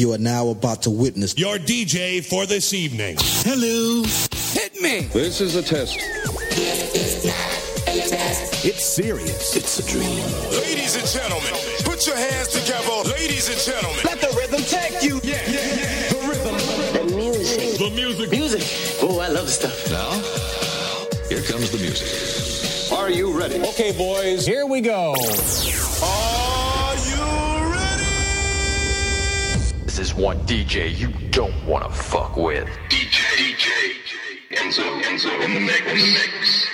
You are now about to witness your DJ for this evening. Hello. Hit me. This is a test. It's serious. It's a dream. Ladies and gentlemen, put your hands together. Ladies and gentlemen. Let the rhythm take you. Yeah, yeah, yeah. The rhythm. The music. The music. Music. Oh, I love the stuff. Now, here comes the music. Are you ready? Okay, boys, here we go. Are is one DJ you don't want to fuck with. DJ, DJ, Enzo, Enzo in the mix. Mix.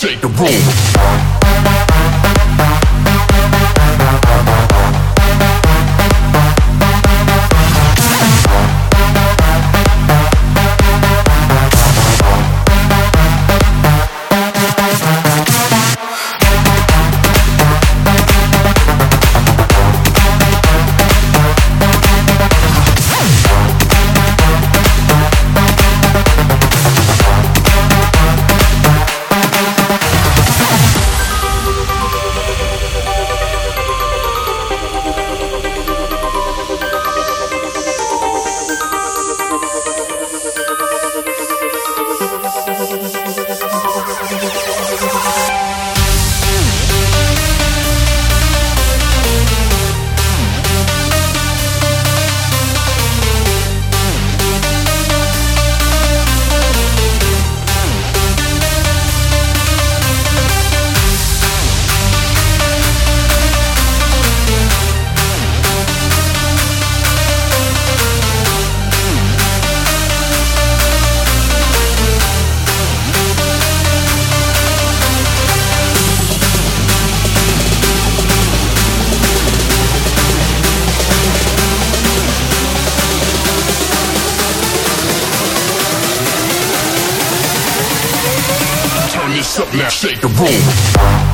shake the room. up now, shake the room.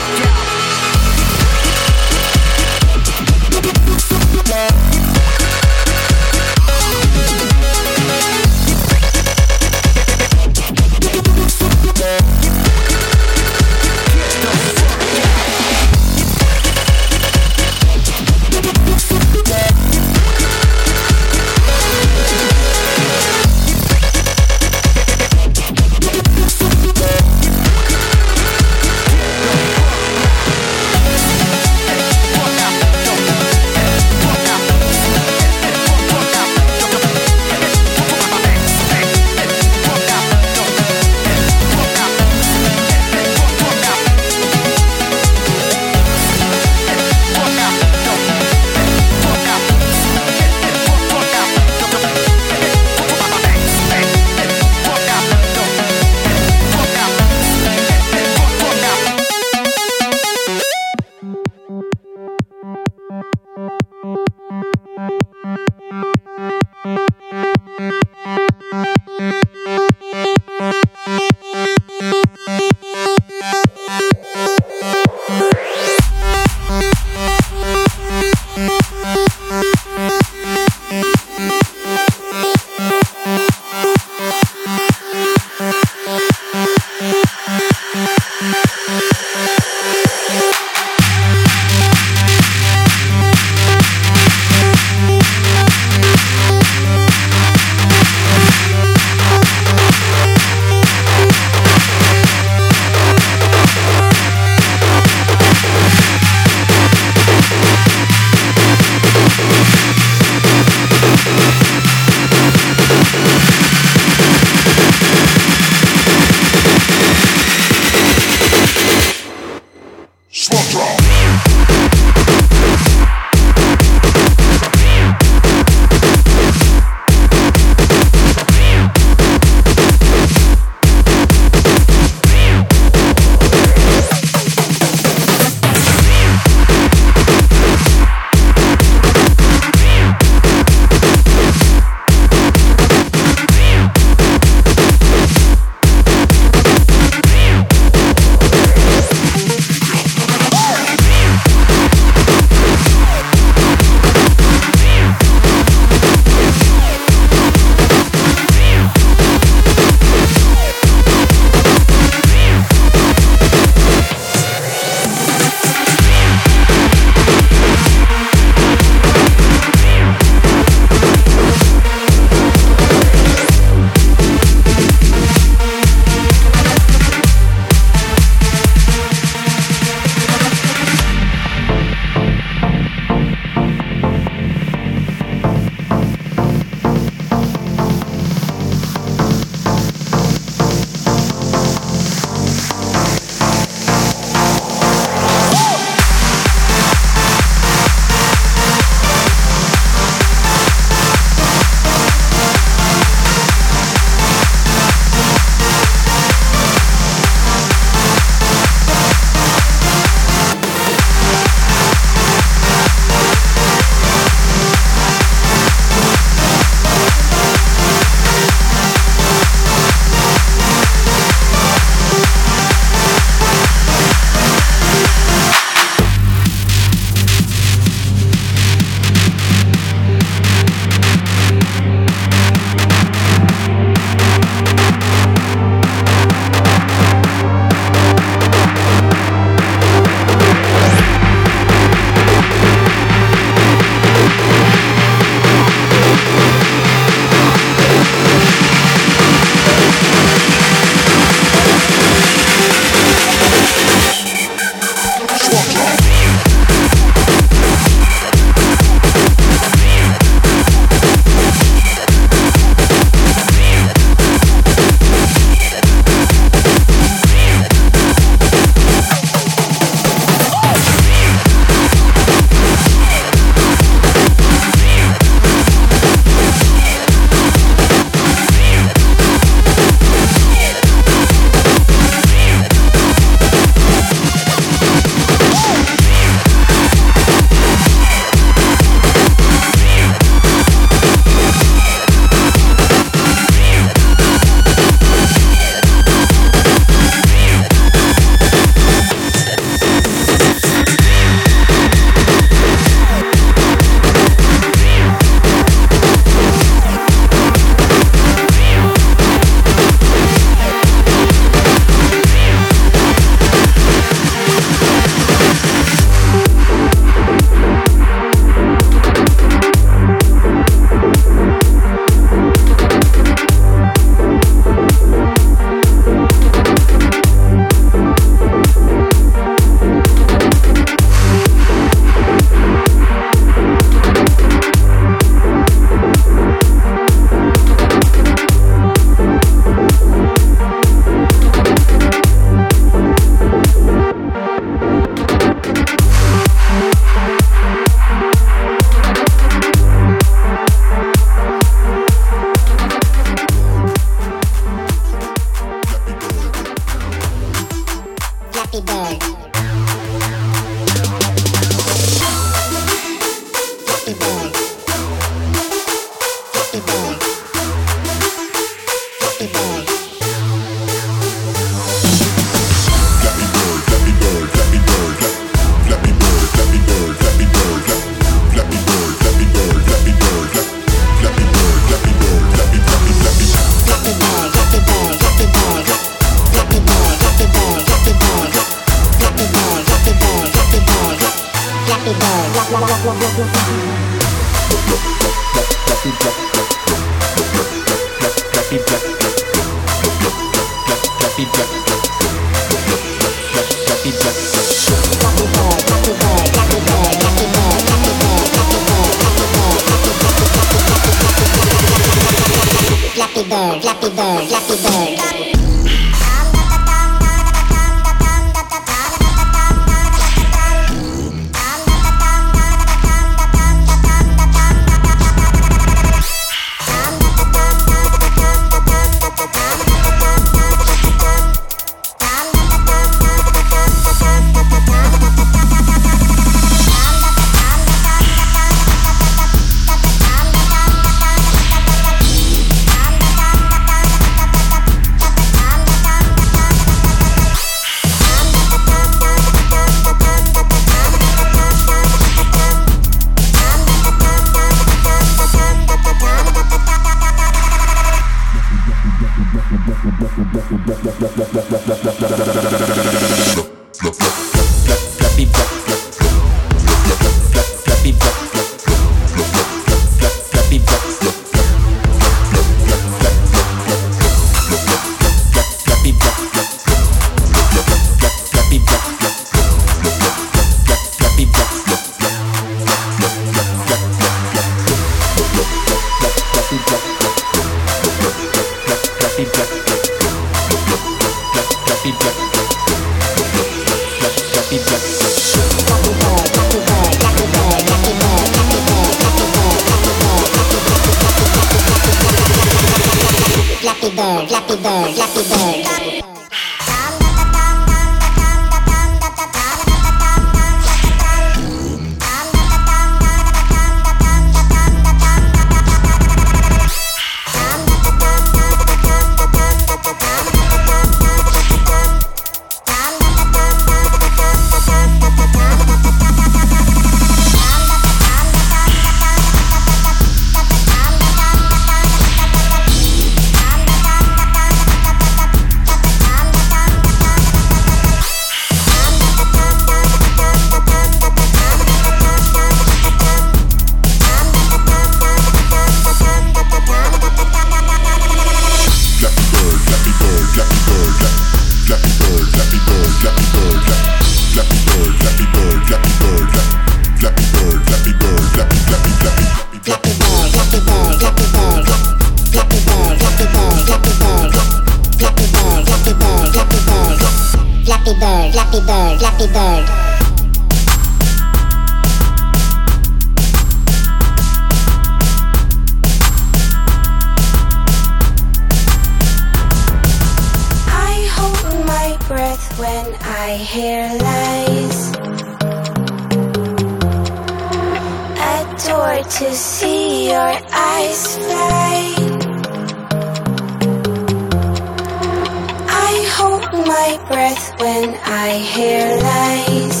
my breath when I hear lies.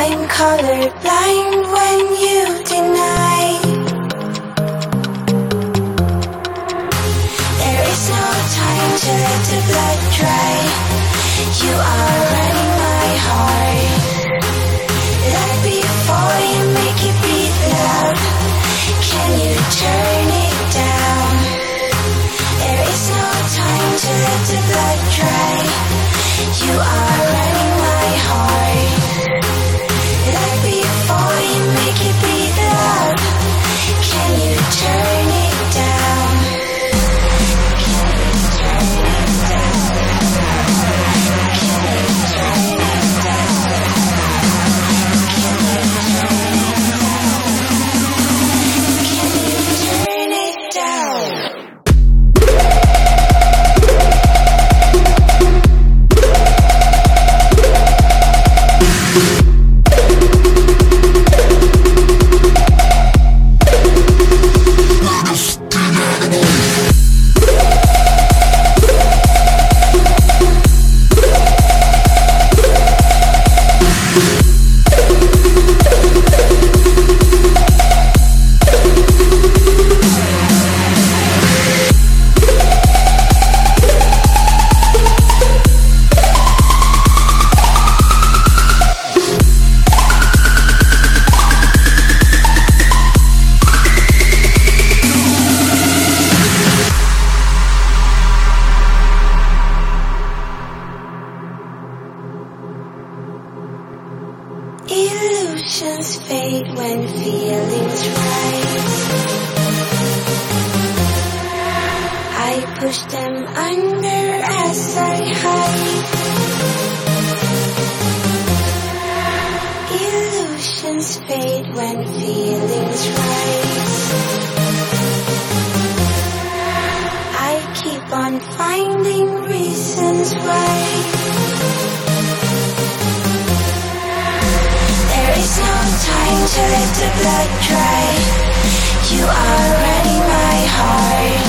I'm colorblind when you deny. There is no time to let the blood dry. You are. the blood. You are. Fade when feelings rise. I push them under as I hide. Illusions fade when feelings rise. I keep on finding reasons why. time turns to blood dry You are already my heart.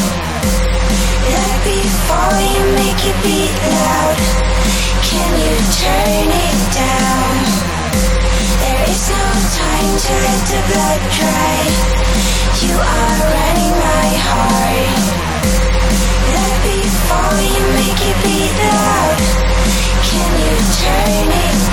Love before you make it beat loud. Can you turn it down? There is no time to let the blood dry You are already my heart. Love before you make it beat loud. Can you turn it